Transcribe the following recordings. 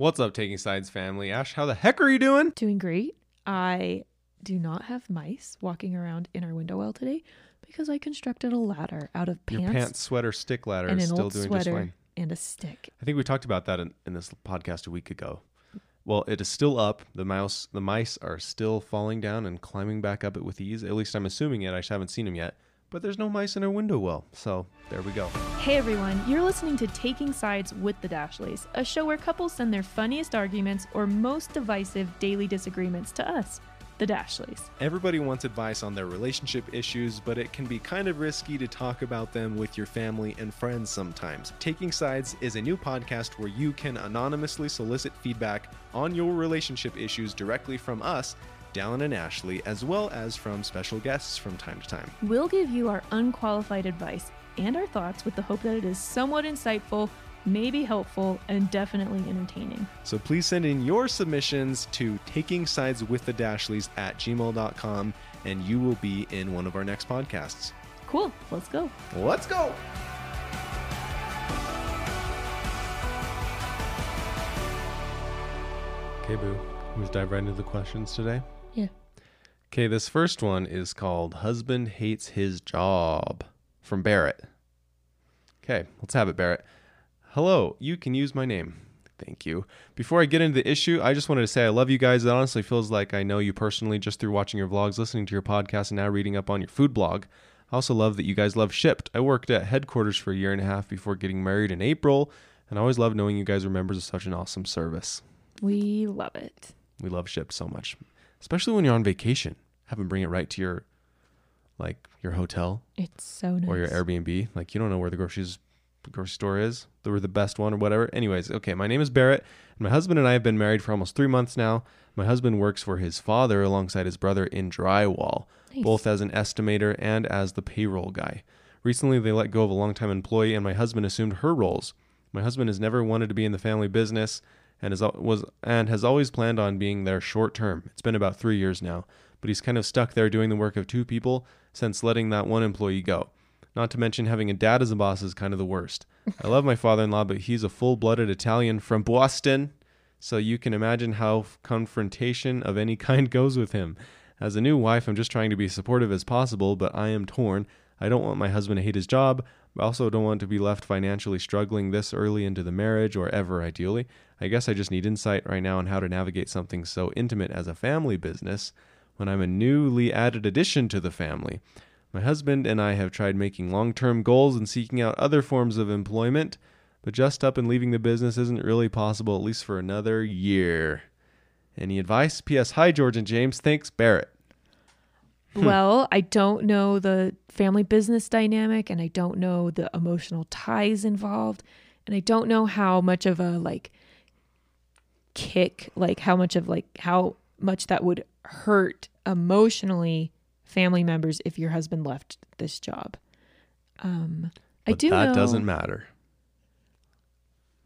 What's up, Taking Sides family? Ash, how the heck are you doing? Doing great. I do not have mice walking around in our window well today because I constructed a ladder out of Your pants, pants, sweater, stick ladder and is an still old doing sweater just fine. and a stick. I think we talked about that in, in this podcast a week ago. Well, it is still up. The mouse, the mice are still falling down and climbing back up it with ease. At least I'm assuming it. I just haven't seen them yet. But there's no mice in our window well, so there we go. Hey everyone, you're listening to Taking Sides with the Dashleys, a show where couples send their funniest arguments or most divisive daily disagreements to us, the Dashleys. Everybody wants advice on their relationship issues, but it can be kind of risky to talk about them with your family and friends sometimes. Taking Sides is a new podcast where you can anonymously solicit feedback on your relationship issues directly from us, Dallin and Ashley, as well as from special guests from time to time. We'll give you our unqualified advice and our thoughts with the hope that it is somewhat insightful, maybe helpful, and definitely entertaining. So please send in your submissions to taking sides with the Dashleys at gmail.com and you will be in one of our next podcasts. Cool, let's go. Let's go! Okay, boo. Let's dive right into the questions today. Yeah. Okay, this first one is called Husband Hates His Job from Barrett. Okay, let's have it, Barrett. Hello, you can use my name. Thank you. Before I get into the issue, I just wanted to say I love you guys. It honestly feels like I know you personally just through watching your vlogs, listening to your podcast, and now reading up on your food blog. I also love that you guys love Shipt. I worked at headquarters for a year and a half before getting married in April, and I always love knowing you guys are members of such an awesome service. We love it. We love Shipt so much, especially when you're on vacation. Have them bring it right to your, like your hotel It's so nice. or your Airbnb. Like you don't know where the groceries grocery store is. They were the best one or whatever. Anyways, okay. My name is Barrett, and my husband and I have been married for almost three months now. My husband works for his father alongside his brother in drywall, Nice. both as an estimator and as the payroll guy. Recently, they let go of a longtime employee, and my husband assumed her roles. My husband has never wanted to be in the family business, and is was and has always planned on being there short term. It's been about three years now, but he's kind of stuck there doing the work of two people since letting that one employee go. Not to mention having a dad as a boss is kind of the worst. I love my father-in-law, but he's a full-blooded Italian from Boston, so you can imagine how confrontation of any kind goes with him. As a new wife, I'm just trying to be supportive as possible, but I am torn. I don't want my husband to hate his job, but also don't want to be left financially struggling this early into the marriage or ever ideally. I guess I just need insight right now on how to navigate something so intimate as a family business when I'm a newly added addition to the family. My husband and I have tried making long term goals and seeking out other forms of employment, but just up and leaving the business isn't really possible, at least for another year. Any advice? P.S. Hi, George and James. Thanks, Barrett. Hmm. Well, I don't know the family business dynamic and I don't know the emotional ties involved and I don't know how much of a like kick, like how much of like how much that would hurt emotionally family members if your husband left this job. Um I do that know doesn't matter.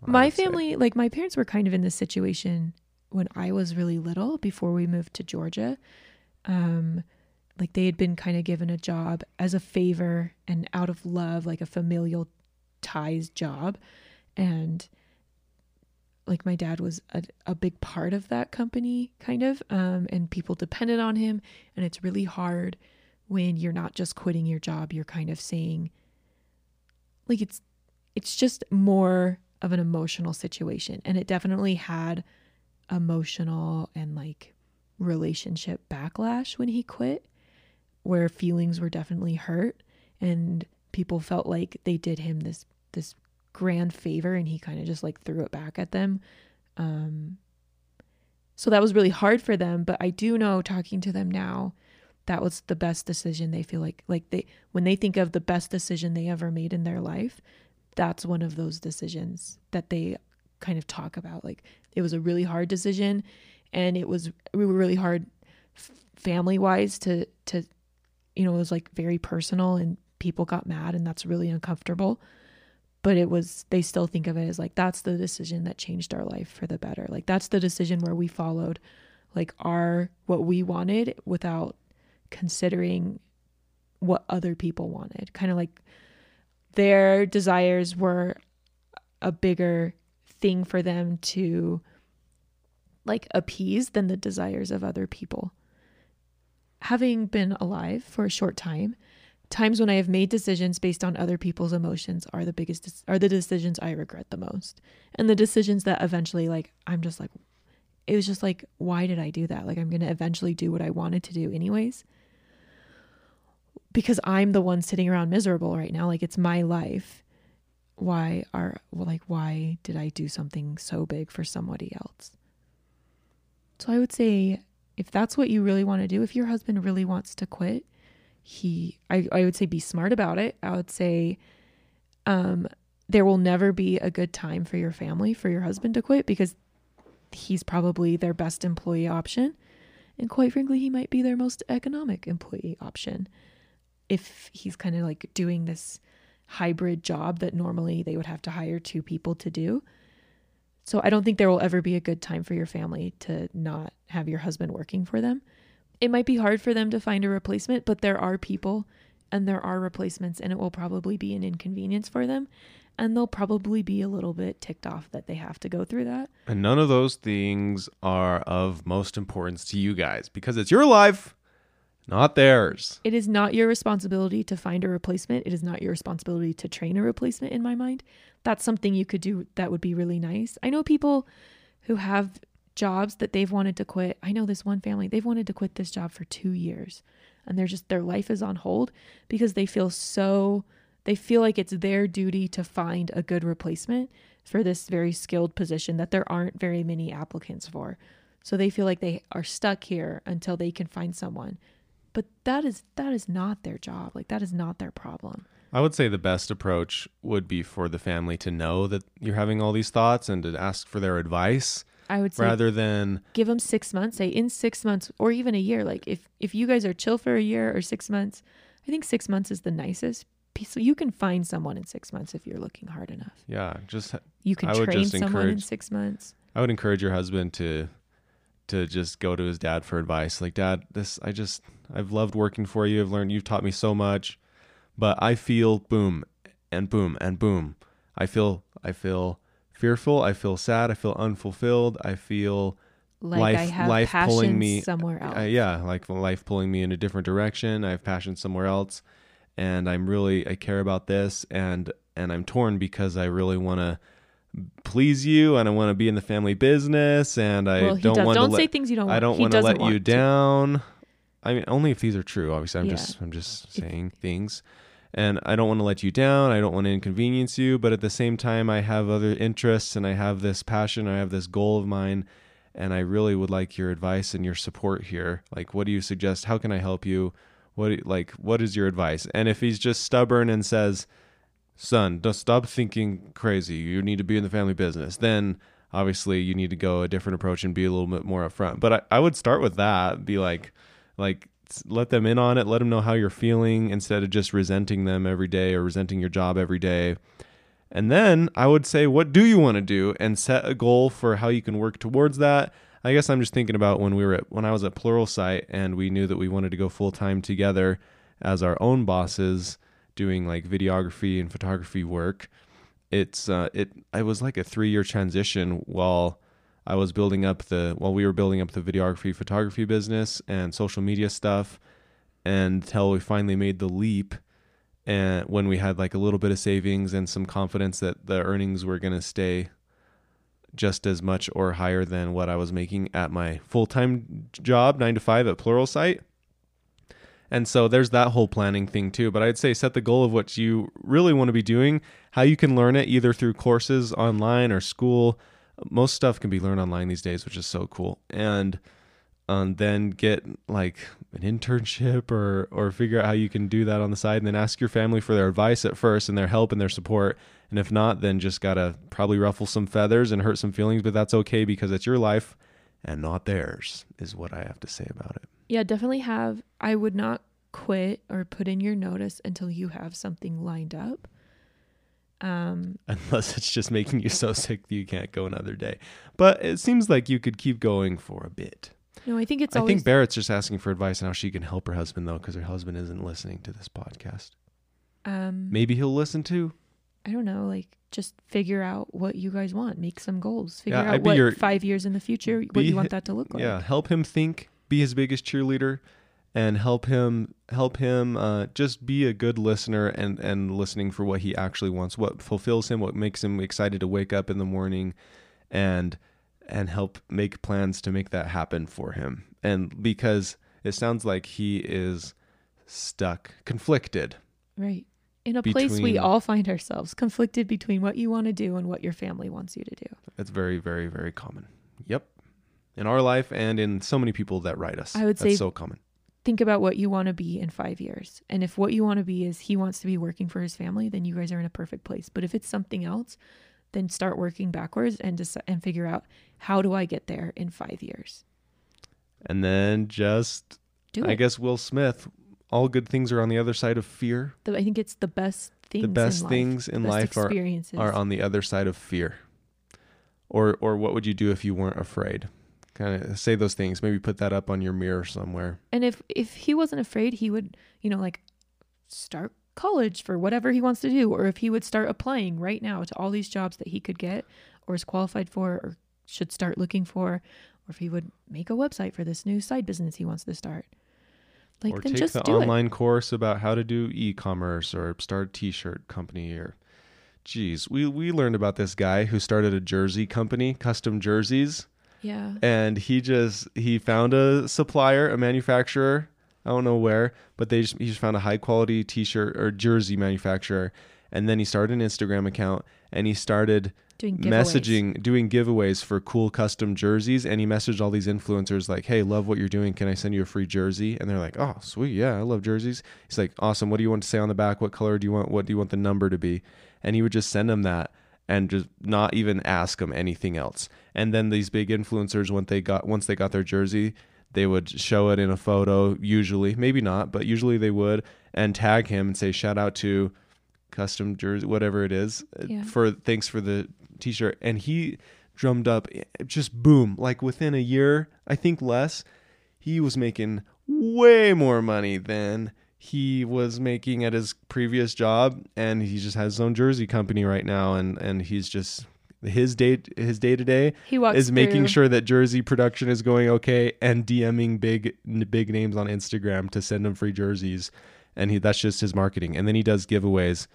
I my would say. family like my parents were kind of in this situation when i was really little before we moved to georgia um like they had been kind of given a job as a favor and out of love like a familial ties job. And like my dad was a, a big part of that company kind of um and people depended on him. And it's really hard when you're not just quitting your job you're kind of saying like it's it's just more of an emotional situation. And it definitely had emotional and like relationship backlash when he quit where feelings were definitely hurt and people felt like they did him this this grand favor and he kind of just like threw it back at them. Um so that was really hard for them but i do know talking to them now that was the best decision they feel like like they when they think of the best decision they ever made in their life that's one of those decisions that they kind of talk about. Like it was a really hard decision and it was we were really hard family wise to to you know it was like very personal and people got mad and that's really uncomfortable. But it was they still think of it as like that's the decision that changed our life for the better. Like that's the decision where we followed like our what we wanted without considering what other people wanted. Kind of like their desires were a bigger thing for them to like appease than the desires of other people. Having been alive for a short time, times when I have made decisions based on other people's emotions are the biggest are the decisions I regret the most. And the decisions that eventually like I'm just like it was just like why did I do that? Like I'm going to eventually do what I wanted to do anyways. Because I'm the one sitting around miserable right now, like it's my life. Why are well, like why did I do something so big for somebody else? So I would say if that's what you really want to do, if your husband really wants to quit, he I, I would say be smart about it. I would say um there will never be a good time for your family for your husband to quit because he's probably their best employee option. And quite frankly, he might be their most economic employee option if he's kind of like doing this hybrid job that normally they would have to hire two people to do. So I don't think there will ever be a good time for your family to not have your husband working for them. It might be hard for them to find a replacement, but there are people and there are replacements, and it will probably be an inconvenience for them. And they'll probably be a little bit ticked off that they have to go through that. And none of those things are of most importance to you guys because it's your life, not theirs. It is not your responsibility to find a replacement. It is not your responsibility to train a replacement, in my mind. That's something you could do that would be really nice. I know people who have jobs that they've wanted to quit. I know this one family, they've wanted to quit this job for two years and they're just, their life is on hold because they feel so, they feel like it's their duty to find a good replacement for this very skilled position that there aren't very many applicants for. So they feel like they are stuck here until they can find someone. But that is that is not their job. Like that is not their problem. I would say the best approach would be for the family to know that you're having all these thoughts and to ask for their advice I would say rather than give them six months. Say in six months or even a year. Like if if you guys are chill for a year or six months, I think six months is the nicest. So you can find someone in six months if you're looking hard enough. yeah, just You can I train someone in six months. I would encourage your husband to to just go to his dad for advice. Like, Dad, this I just I've loved working for you. I've learned you've taught me so much, but I feel boom and boom and boom. I feel I feel fearful. I feel sad. I feel unfulfilled. I feel Like life I have life passion pulling me somewhere else. uh, yeah, like life pulling me in a different direction. I have passion somewhere else, and I'm really I care about this, and and I'm torn because I really want to please you, and I want to be in the family business, and I well, don't does. want Don't to say let things you don't. I don't want to let you to. down. I mean, only if these are true. Obviously, I'm Yeah. just I'm just saying things, and I don't want to let you down. I don't want to inconvenience you, but at the same time, I have other interests, and I have this passion. I have this goal of mine, and I really would like your advice and your support here. Like, what do you suggest? How can I help you? What you- like what is your advice? And if he's just stubborn and says, "Son, don't stop thinking crazy. You need to be in the family business," then obviously you need to go a different approach and be a little bit more upfront. But I, I would start with that. Be like, like let them in on it. Let them know how you're feeling instead of just resenting them every day or resenting your job every day. And then I would say, what do you want to do, and set a goal for how you can work towards that. I guess I'm just thinking about when we were at, when I was at Pluralsight and we knew that we wanted to go full time together as our own bosses, doing like videography and photography work. It's uh, it I was like a three year transition while I was building up the while we were building up the videography photography business and social media stuff until we finally made the leap and when we had like a little bit of savings and some confidence that the earnings were going to stay just as much or higher than what I was making at my full-time job 9 to 5 at Pluralsight. And so there's that whole planning thing too, but I'd say set the goal of what you really want to be doing, how you can learn it either through courses online or school. Most stuff can be learned online these days, which is so cool. And um, then get like an internship or or figure out how you can do that on the side and then ask your family for their advice at first and their help and their support and if not then just gotta probably ruffle some feathers and hurt some feelings but that's okay because it's your life and not theirs is what i have to say about it Yeah, definitely have. I would not quit or put in your notice until you have something lined up. Um, unless it's just making you so sick that you can't go another day but it seems like you could keep going for a bit no, I think it's i always. think barrett's just asking for advice on how she can help her husband though because her husband isn't listening to this podcast um, maybe he'll listen to I don't know, like just figure out what you guys want, make some goals, figure Yeah, out what your- five years in the future, what be you want that to look like. Yeah, help him think, be his biggest cheerleader, and help him help him uh, just be a good listener and and listening for what he actually wants, what fulfills him, what makes him excited to wake up in the morning, and and help make plans to make that happen for him. And because it sounds like he is stuck, conflicted. Right. In a place we all find ourselves, conflicted between what you want to do and what your family wants you to do. It's very, very, very common. Yep. In our life and in so many people that write us. I would That's say- so common. Think about what you want to be in five years. And if what you want to be is he wants to be working for his family, then you guys are in a perfect place. But if it's something else, then start working backwards and deci- and figure out how do I get there in five years. And then just Do I it. guess Will Smith, all good things are on the other side of fear. The- I think it's the best things. the best in life, things in best life are, are on the other side of fear. Or or what would you do if you weren't afraid? Kind of say those things. Maybe put that up on your mirror somewhere. And if if he wasn't afraid, he would, you know, like start college for whatever he wants to do or if he would start applying right now to all these jobs that he could get or is qualified for or should start looking for or if he would make a website for this new side business he wants to start. Like or then take just the do it. online course about how to do e-commerce or start a t-shirt company or geez, we we learned about this guy who started a jersey company, custom jerseys. Yeah. and he just he found a supplier, a manufacturer. I don't know where, but they just he just found a high quality T-shirt or jersey manufacturer, and then he started an Instagram account and he started Doing messaging, doing giveaways for cool custom jerseys, and he messaged all these influencers like, "Hey, love what you're doing. Can I send you a free jersey?" And they're like, "Oh, sweet, yeah, I love jerseys." He's like, "Awesome. What do you want to say on the back? What color do you want? What do you want the number to be?" And he would just send them that and just not even ask them anything else. And then these big influencers, when they got once they got their jersey, they would show it in a photo. Usually, maybe not, but usually they would, and tag him and say, "Shout out to." custom jersey whatever it is uh, Yeah. for thanks for the t-shirt and he drummed up eh, just boom like within a year i think less he was making way more money than he was making at his previous job and he just has his own jersey company right now and and he's just his day his day to day is making through- sure that jersey production is going okay and DMing big big names on Instagram to send them free jerseys and he that's just his marketing and then he does giveaways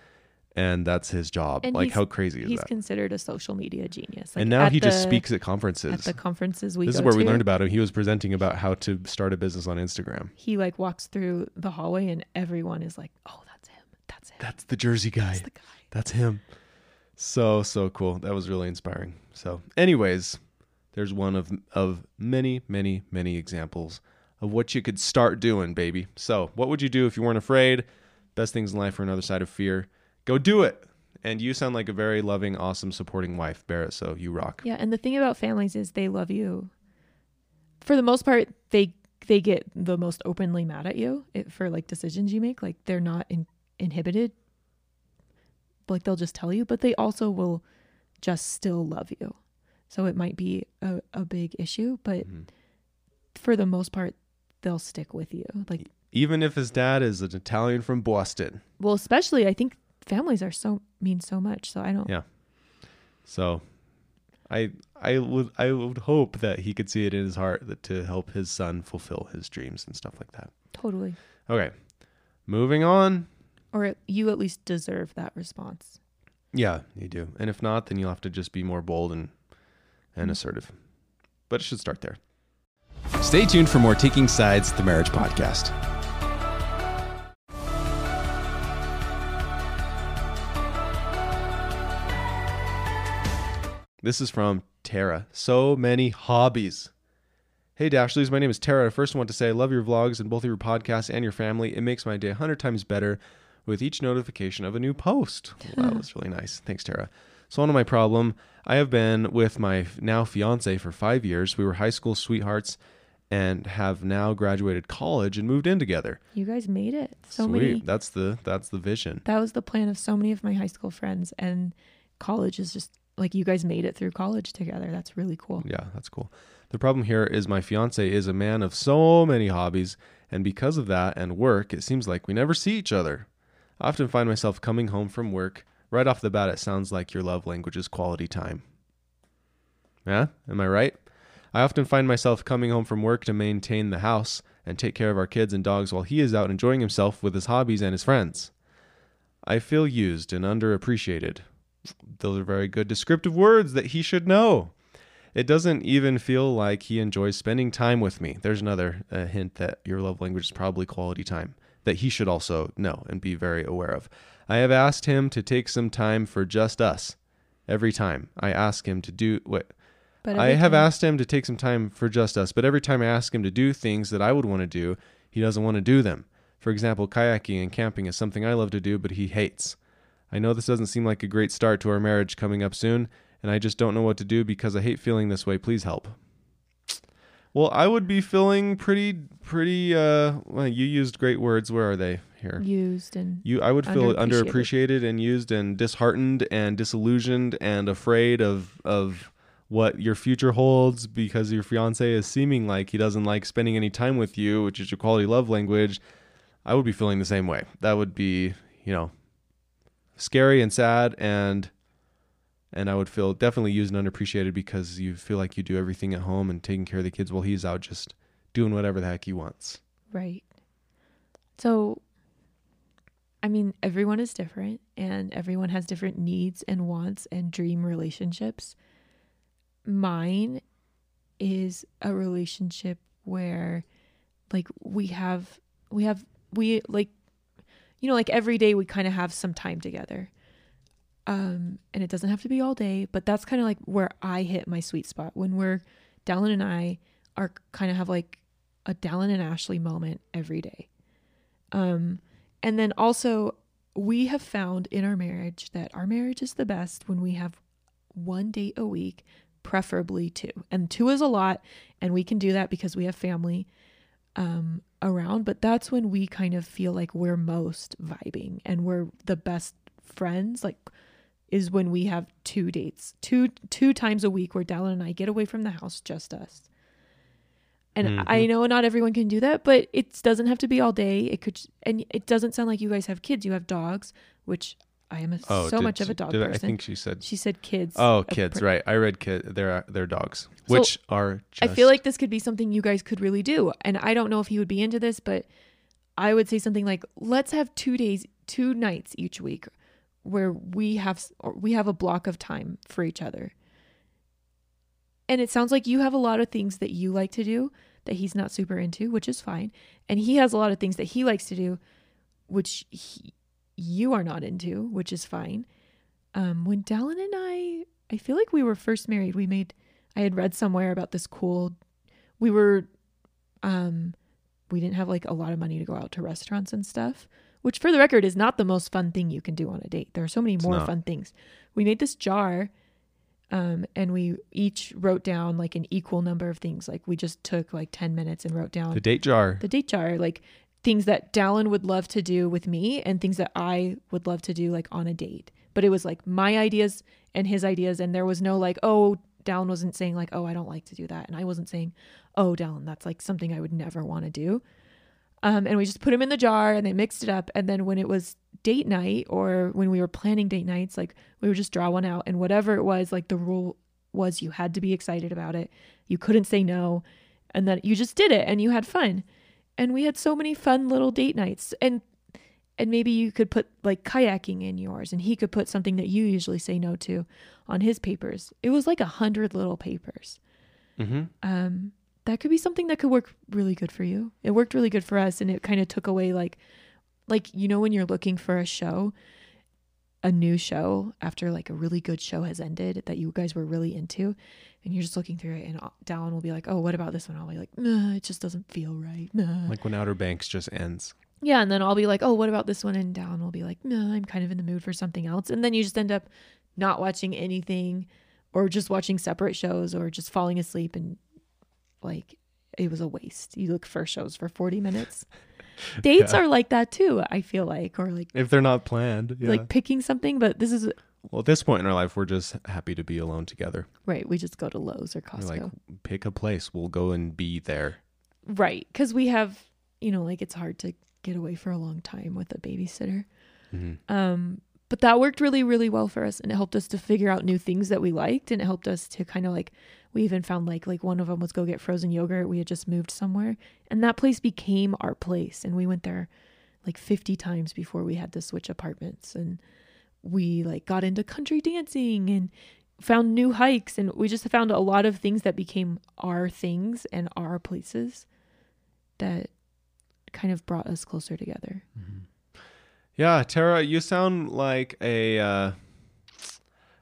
and that's his job And like how crazy is He's that He's considered a social media genius. Like and now he just speaks at conferences. at the conferences we this is where we learned about him he was presenting about how to start a business on Instagram He like walks through the hallway and everyone is like, "Oh, that's him. That's him. that's the jersey guy That's the guy." That's him. So so cool. That was really inspiring. So, anyways, there's one of of many many many examples of what you could start doing, baby. So, what would you do if you weren't afraid? Best things in life are another side of fear. Go do it. And you sound like a very loving, awesome, supporting wife, Barrett. So you rock. Yeah, and the thing about families is they love you. For the most part, they they get the most openly mad at you for like decisions you make. Like they're not in, inhibited. Like they'll just tell you, but they also will just still love you. So it might be a, a big issue, but Mhm. for the most part, they'll stick with you. Like Even if his dad is an Italian from Boston. well, especially I think families are so mean so much. So I don't. Yeah. So I I would I would hope that he could see it in his heart that to help his son fulfill his dreams and stuff like that. Totally. Okay. Moving on. Or you at least deserve that response. Yeah, you do. And if not, then you'll have to just be more bold and Mm-hmm. and assertive. But it should start there. Stay tuned for more Taking Sides, the marriage podcast. This is from Tara. So many hobbies. Hey Dashleys, my name is Tara. I first want to say I love your vlogs and both of your podcasts and your family. It makes my day a hundred times better with each notification of a new post. Wow, was really nice. Thanks, Tara. So on to my problem. I have been with my now fiance for five years. We were high school sweethearts and have now graduated college and moved in together. You guys made it. So Sweet. many. That's the that's the vision. That was the plan of so many of my high school friends, and college is just like you guys made it through college together. That's really cool. Yeah, that's cool. The problem here is my fiance is a man of so many hobbies, and because of that and work, it seems like we never see each other. I often find myself coming home from work Right off the bat, it sounds like your love language is quality time. Yeah, am I right? I often find myself coming home from work to maintain the house and take care of our kids and dogs while he is out enjoying himself with his hobbies and his friends. I feel used and underappreciated. Those are very good descriptive words that he should know. It doesn't even feel like he enjoys spending time with me. There's another uh, hint that your love language is probably quality time that he should also know and be very aware of. I have asked him to take some time for just us. Every time I ask him to do what But I have time- asked him to take some time for just us, but every time I ask him to do things that I would want to do, he doesn't want to do them. For example, kayaking and camping is something I love to do, but he hates. I know this doesn't seem like a great start to our marriage coming up soon, and I just don't know what to do because I hate feeling this way. Please help. Well, I would be feeling pretty, pretty. Uh, well, you used great words. Where are they? Here. used and You, I would feel Underappreciated. underappreciated and used and disheartened and disillusioned and afraid of of what your future holds because your fiance is seeming like he doesn't like spending any time with you, which is your quality love language. I would be feeling the same way. That would be, you know, scary and sad and and I would feel definitely used and unappreciated because you feel like you do everything at home and taking care of the kids while he's out just doing whatever the heck he wants. Right. So, I mean, everyone is different and everyone has different needs and wants and dream relationships. Mine is a relationship where like we have we have we like you know like every day we kind of have some time together. Um and it doesn't have to be all day, but that's kind of like where I hit my sweet spot when we're Dallin and I are kind of have like a Dallin and Ashley moment every day. Um, and then also, we have found in our marriage that our marriage is the best when we have one date a week, preferably two. And two is a lot, and we can do that because we have family um, around. But that's when we kind of feel like we're most vibing and we're the best friends. Like, is when we have two dates, two two times a week where Dallin and I get away from the house, just us. And Mhm. I know not everyone can do that, but it doesn't have to be all day. It could, and it doesn't sound like you guys have kids. You have dogs, which I am a, so Oh, did much of a dog did I- person. I think she said she said kids. Oh, kids, per- right. I read kid they're they're dogs, So, which are I feel like this could be something you guys could really do. And I don't know if he would be into this, but I would say something like, let's have two days, two nights each week where we have we have a block of time for each other. And it sounds like you have a lot of things that you like to do that he's not super into, which is fine. And he has a lot of things that he likes to do which he, you are not into, which is fine. Um, when Dallin and I, I feel like we were first married, we made, I had read somewhere about this cool, we were, um, we didn't have like a lot of money to go out to restaurants and stuff, which for the record is not the most fun thing you can do on a date. There are so many It's more not. fun things. We made this jar, um, and we each wrote down like an equal number of things. Like we just took like 10 minutes and wrote down the date jar. the date jar, like things that Dallin would love to do with me and things that I would love to do like on a date. But it was like my ideas and his ideas, and there was no like, oh, Dallin wasn't saying like, oh, I don't like to do that, and I wasn't saying, oh, Dallin, that's like something I would never want to do. Um, and we just put them in the jar and they mixed it up. And then when it was date night or when we were planning date nights, like we would just draw one out and whatever it was, like the rule was you had to be excited about it. You couldn't say no. And then you just did it and you had fun. And we had so many fun little date nights. And and maybe you could put like kayaking in yours and he could put something that you usually say no to on his papers. It was like a hundred little papers Mm-hmm. um, that could be something that could work really good for you. It worked really good for us, and it kind of took away like, like you know when you're looking for a show, a new show after like a really good show has ended that you guys were really into, and you're just looking through it, and Dallin will be like, "Oh, what about this one?" I'll be like, "Nah, it just doesn't feel right." Nah. Like when Outer Banks just ends. Yeah, and then I'll be like, "Oh, what about this one?" And Dallin will be like, "No, I'm kind of in the mood for something else." And then you just end up not watching anything, or just watching separate shows, or just falling asleep, and like it was a waste. You look for shows for 40 minutes. Dates Yeah. are like that too. I feel like, or like If they're not planned. Yeah. like picking something, but this is well, at this point in our life, we're just happy to be alone together. right. We just go to Lowe's or We're Costco, like, pick a place. We'll go and be there. right? Because we have, you know, like it's hard to get away for a long time with a babysitter. hmm Um, but that worked really, really well for us. And it helped us to figure out new things that we liked. And it helped us to kind of like, we even found like, like one of them was go get frozen yogurt. We had just moved somewhere and that place became our place. And we went there like 50 times before we had to switch apartments. And we like got into country dancing and found new hikes. And we just found a lot of things that became our things and our places that kind of brought us closer together. Mm-hmm. Yeah, Tara, you sound like a uh,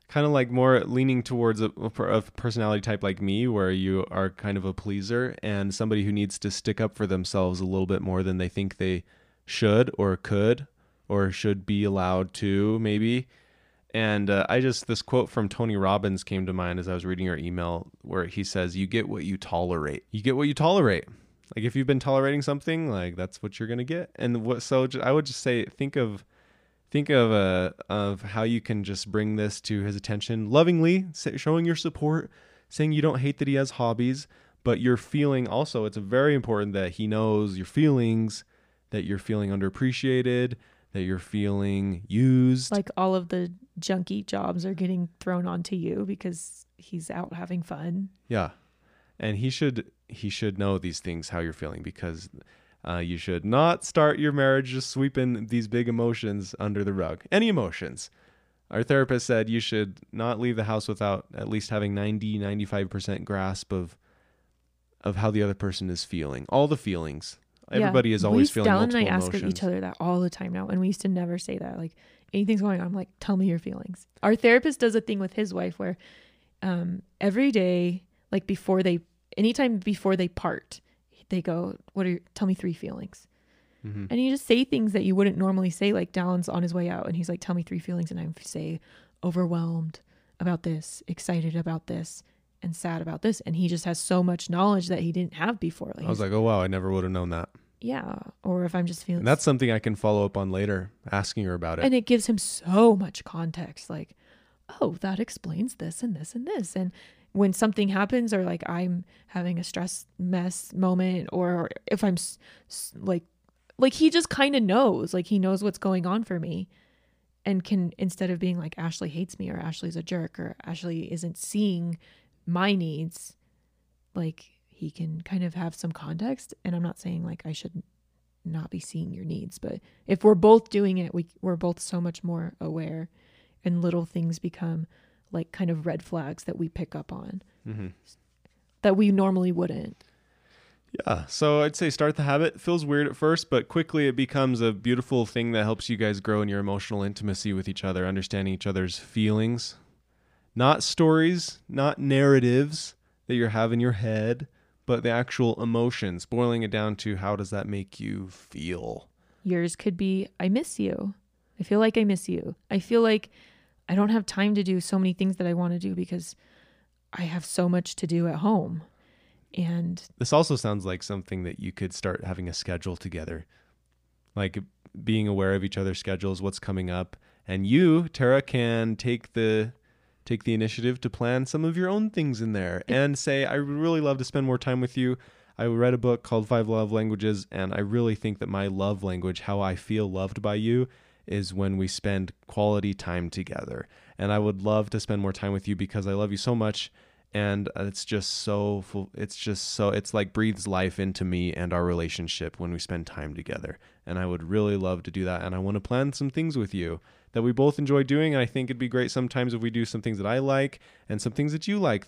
kind of like more leaning towards a, a personality type like me, where you are kind of a pleaser and somebody who needs to stick up for themselves a little bit more than they think they should or could or should be allowed to, maybe. And uh, I just, this quote from Tony Robbins came to mind as I was reading your email, where he says, You get what you tolerate. You get what you tolerate. Like if you've been tolerating something, like that's what you're gonna get. And what? So I would just say, think of, think of uh, of how you can just bring this to his attention lovingly, say, showing your support, saying you don't hate that he has hobbies, but you're feeling also. It's very important that he knows your feelings, that you're feeling underappreciated, that you're feeling used. Like all of the junky jobs are getting thrown onto you because he's out having fun. Yeah, and he should he should know these things how you're feeling because uh, you should not start your marriage just sweeping these big emotions under the rug. Any emotions. Our therapist said you should not leave the house without at least having 90 95% grasp of of how the other person is feeling. All the feelings. Everybody is always feeling Dallin multiple and I ask emotions. each other that all the time now, and we used to never say that. Like anything's going on, I'm like, tell me your feelings. Our therapist does a thing with his wife where um, every day, like before they, anytime before they part, they go, "What are? Your, tell me three feelings." Mhm. And you just say things that you wouldn't normally say. Like Dallin's on his way out, and he's like, "Tell me three feelings," and I say, "Overwhelmed about this, excited about this." And sad about this, and he just has so much knowledge that he didn't have before. Like, I was like, "Oh wow, I never would have known that." yeah. Or if I'm just feeling And that's something I can follow up on later, asking her about it. and it gives him so much context like oh that explains this and this and this and when something happens or like i'm having a stress mess moment or if i'm like like he just kind of knows like he knows what's going on for me and can instead of being like ashley hates me or ashley's a jerk or ashley isn't seeing my needs like he can kind of have some context. And i'm not saying like i should not be seeing your needs but if we're both doing it we we're both so much more aware and little things become like kind of red flags that we pick up on Mhm. that we normally wouldn't Yeah, so I'd say start the habit. It feels weird at first, but quickly it becomes a beautiful thing that helps you guys grow in your emotional intimacy with each other, understanding each other's feelings. Not stories, not narratives that you have in your head, but the actual emotions, boiling it down to how does that make you feel? yours could be i miss you i feel like i miss you i feel like i don't have time to do so many things that i want to do because i have so much to do at home and This also sounds like something that you could start having a schedule together. Like being aware of each other's schedules, what's coming up, and you, Tara, can take the take the initiative to plan some of your own things in there and say, I would really love to spend more time with you. I read a book called Five Love Languages, and I really think that my love language, how I feel loved by you, is when we spend quality time together. And I would love to spend more time with you because I love you so much and it's just so it's just so it's like breathes life into me and our relationship when we spend time together and i would really love to do that and i want to plan some things with you that we both enjoy doing and i think it'd be great sometimes if we do some things that i like and some things that you like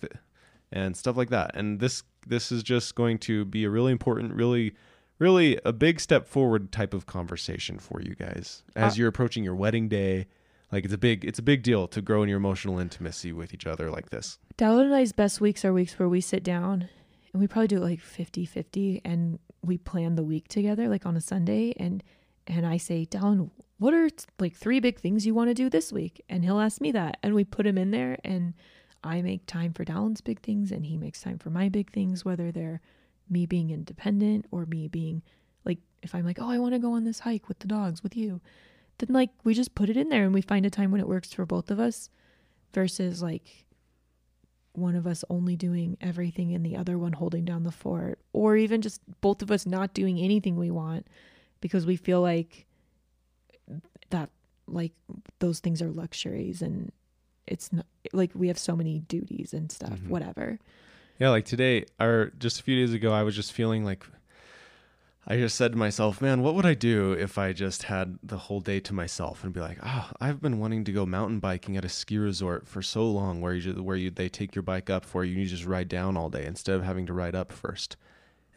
and stuff like that and this this is just going to be a really important really really a big step forward type of conversation for you guys as Uh, you're approaching your wedding day like it's a big it's a big deal to grow in your emotional intimacy with each other like this Dallin and I's best weeks are weeks where we sit down and we probably do it like 50 50 and we plan the week together, like on a Sunday. And and I say, Dallin, what are like three big things you want to do this week? And he'll ask me that. And we put him in there and I make time for Dallin's big things and he makes time for my big things, whether they're me being independent or me being like, if I'm like, oh, I want to go on this hike with the dogs with you, then like we just put it in there and we find a time when it works for both of us versus like one of us only doing everything and the other one holding down the fort or even just both of us not doing anything we want because we feel like that like those things are luxuries and it's not like we have so many duties and stuff, Mhm. whatever. Yeah, like today or just a few days ago, I was just feeling like I just said to myself, man, what would I do if I just had the whole day to myself and be like, oh, I've been wanting to go mountain biking at a ski resort for so long, where you where you they take your bike up for you, and you just ride down all day instead of having to ride up first.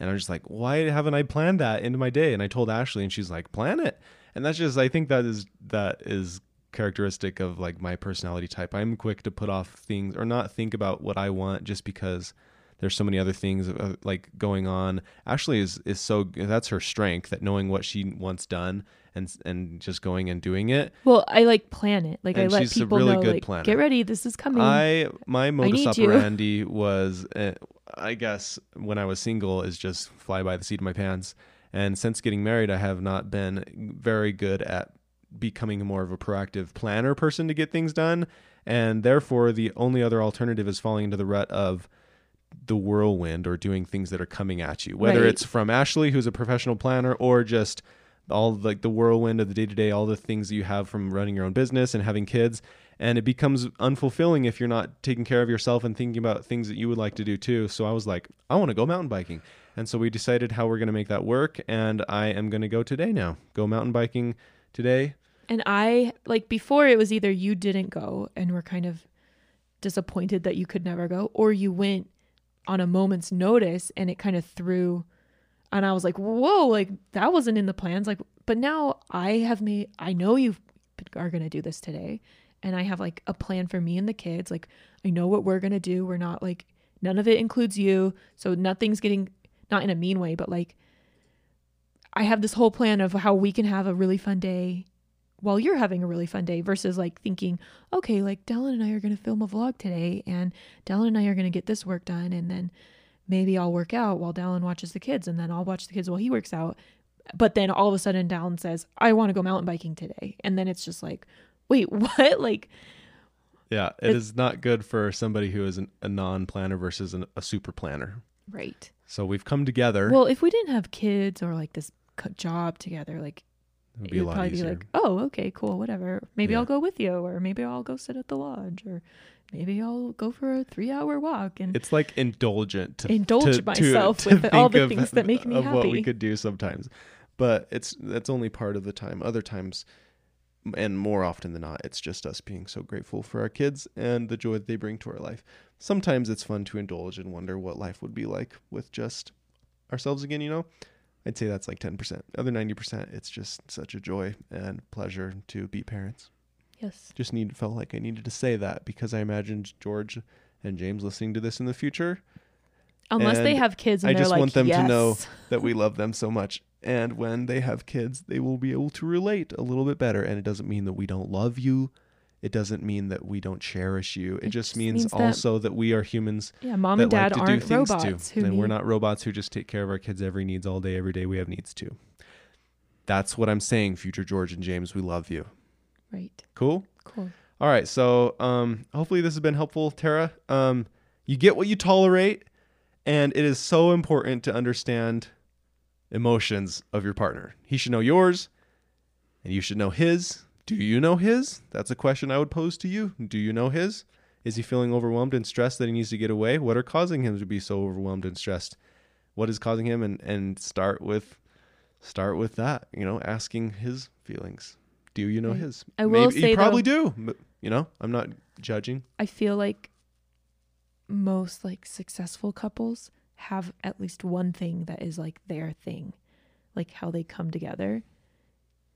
And I'm just like, why haven't I planned that into my day? And I told Ashley, and she's like, plan it. And that's just, I think that is that is characteristic of like my personality type. I'm quick to put off things or not think about what I want just because there's so many other things uh, like going on. Ashley is is so that's her strength that knowing what she wants done and and just going and doing it. Well, I like plan it. Like I And let she's a people really know, good like, planner. get ready, this is coming. I my modus you. operandi was uh, I guess when I was single is just fly by the seat of my pants. And since getting married, I have not been very good at becoming more of a proactive planner person to get things done. And therefore, the only other alternative is falling into the rut of the whirlwind or doing things that are coming at you, whether Right. it's from Ashley, who's a professional planner, or just all like the whirlwind of the day to day, all the things that you have from running your own business and having kids. And it becomes unfulfilling if you're not taking care of yourself and thinking about things that you would like to do too. So I was like, I want to go mountain biking. And so we decided how we're going to make that work. And I am going to go today now. Go mountain biking today. And I like before it was either you didn't go and were kind of disappointed that you could never go, or you went on a moment's notice and it kind of threw. And I was like, whoa, like that wasn't in the plans. Like, but now I have made, I know you are going to do this today. And I have like a plan for me and the kids. Like, I know what we're going to do. We're not like, none of it includes you. So nothing's getting, not in a mean way, but like, I have this whole plan of how we can have a really fun day while you're having a really fun day versus like thinking, okay, like Dallin and I are going to film a vlog today and Dallin and I are going to get this work done and then maybe I'll work out while Dallin watches the kids and then I'll watch the kids while he works out. But then all of a sudden Dallin says, I want to go mountain biking today. And then it's just like, wait, what? Like, Yeah, it It- is not good for somebody who is an, a non planner versus an, a super planner. right. So we've come together. Well, if we didn't have kids or like this job together, like it would be a would lot probably easier. be like, oh, okay, cool, whatever. Maybe Yeah. I'll go with you, or maybe I'll go sit at the lodge, or maybe I'll go for a three-hour walk. And it's like indulgent to Indulge to- myself to with all the of- things that make me of what we could do sometimes but it's that's only part of the time other times and more often than not it's just us being so grateful for our kids and the joy that they bring to our life sometimes it's fun to indulge and wonder what life would be like with just ourselves again you know i'd say that's like 10% other 90% it's just such a joy and pleasure to be parents yes, just need felt like I needed to say that because I imagined George and James listening to this in the future unless they have kids, and I just like, want them to know that we love them so much. And when they have kids, they will be able to relate a little bit better. And it doesn't mean that we don't love you. It doesn't mean that we don't cherish you. It, It just just means, means that- also that we are humans Yeah, mom that and dad like aren't robots too. who and we're not robots who just take care of our kids' every needs all day, every day. We have needs too. That's what I'm saying, future George and James. We love you. right. Cool? Cool. All right, so um, hopefully this has been helpful, Tara. Um, you get what you tolerate, and it is so important to understand emotions of your partner. He should know yours, and you should know his. Do you know his? That's a question I would pose to you. Do you know his? Is he feeling overwhelmed and stressed that he needs to get away? What are causing him to be so overwhelmed and stressed? What is causing him? And and start with start with that. You know, asking his feelings. Do you know Right. his? I will Maybe, say, you probably though- do. But, you know, I'm not judging. I feel like most like successful couples have at least one thing that is like their thing, like how they come together.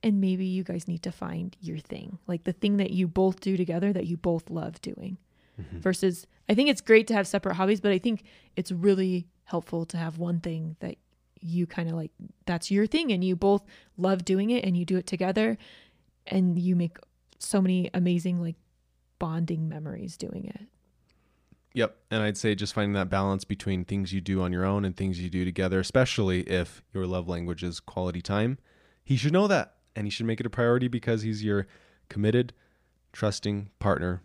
And maybe you guys need to find your thing, like the thing that you both do together that you both love doing. Mm-hmm. Versus, I think it's great to have separate hobbies, but I think it's really helpful to have one thing that you kind of like, that's your thing, and you both love doing it and you do it together, and you make so many amazing, like, bonding memories doing it. Yep. And I'd say just finding that balance between things you do on your own and things you do together, especially if your love language is quality time. He should know that. And he should make it a priority because he's your committed, trusting partner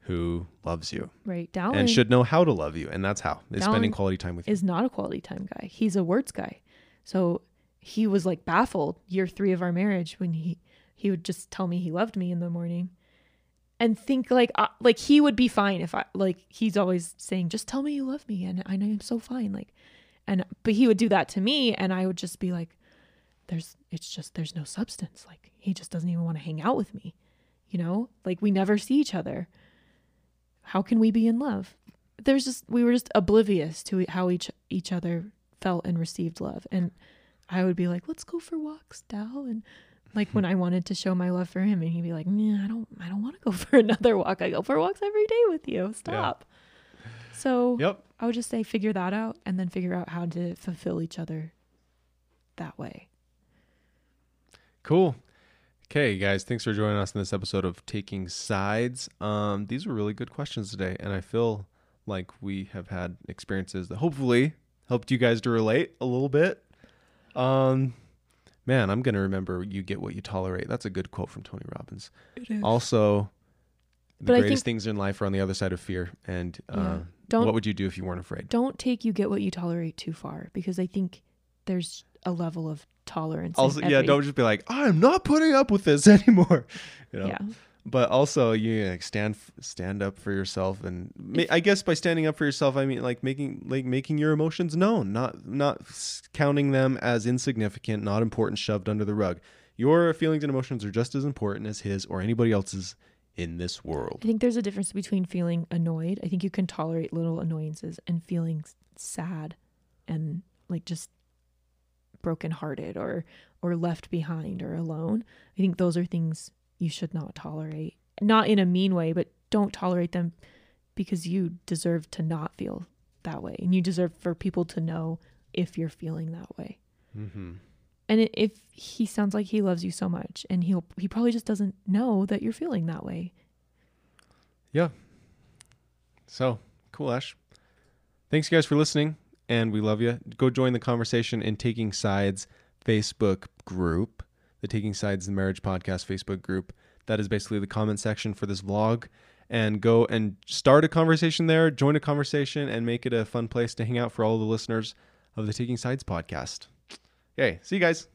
who loves you Right. Dallin and should know how to love you. And that's how is spending quality time with you. is not a quality time guy. He's a words guy. So he was like baffled year three of our marriage when he he would just tell me he loved me in the morning and think like uh, like he would be fine if I like he's always saying just tell me you love me and I know I'm so fine like and but he would do that to me and I would just be like there's it's just there's no substance. Like he just doesn't even want to hang out with me you know? Like we never see each other. How can we be in love? There's just we were just oblivious to how each each other felt and received love. And I would be like let's go for walks Dal. And like when I wanted to show my love for him and he'd be like nah, I don't I don't want to go for another walk. I go for walks every day with you. Stop. So Yep. I would just say figure that out and then figure out how to fulfill each other that way Cool. Okay, guys, thanks for joining us in this episode of Taking Sides. Um, these were really good questions today, and I feel like we have had experiences that hopefully helped you guys to relate a little bit. Um, man, I'm gonna remember "You get what you tolerate." That's a good quote from Tony Robbins. Also, the But greatest think- things in life are on the other side of fear. And uh, Yeah. Don't- what would you do if you weren't afraid? don't take you get what you tolerate too far because I think there's a level of tolerance. Also, yeah, every- don't just be like, I'm not putting up with this anymore. You know? Yeah. but also you like stand stand up for yourself and ma- i guess by standing up for yourself i mean like making like making your emotions known not not counting them as insignificant not important shoved under the rug your feelings and emotions are just as important as his or anybody else's in this world I think there's a difference between feeling annoyed. I think you can tolerate little annoyances and feeling sad and like just brokenhearted or or left behind or alone. I think those are things you should not tolerate. Not in a mean way, but don't tolerate them because you deserve to not feel that way and you deserve for people to know if you're feeling that way. mm-hmm. And if he sounds like he loves you so much and he'll he probably just doesn't know that you're feeling that way. Yeah. So cool ash thanks you guys for listening and we love you go join the conversation in taking sides facebook group the taking sides the marriage podcast facebook group. That is basically the comment section for this vlog. And go and start a conversation there join a conversation and make it a fun place to hang out for all the listeners of the taking sides podcast. Okay see you guys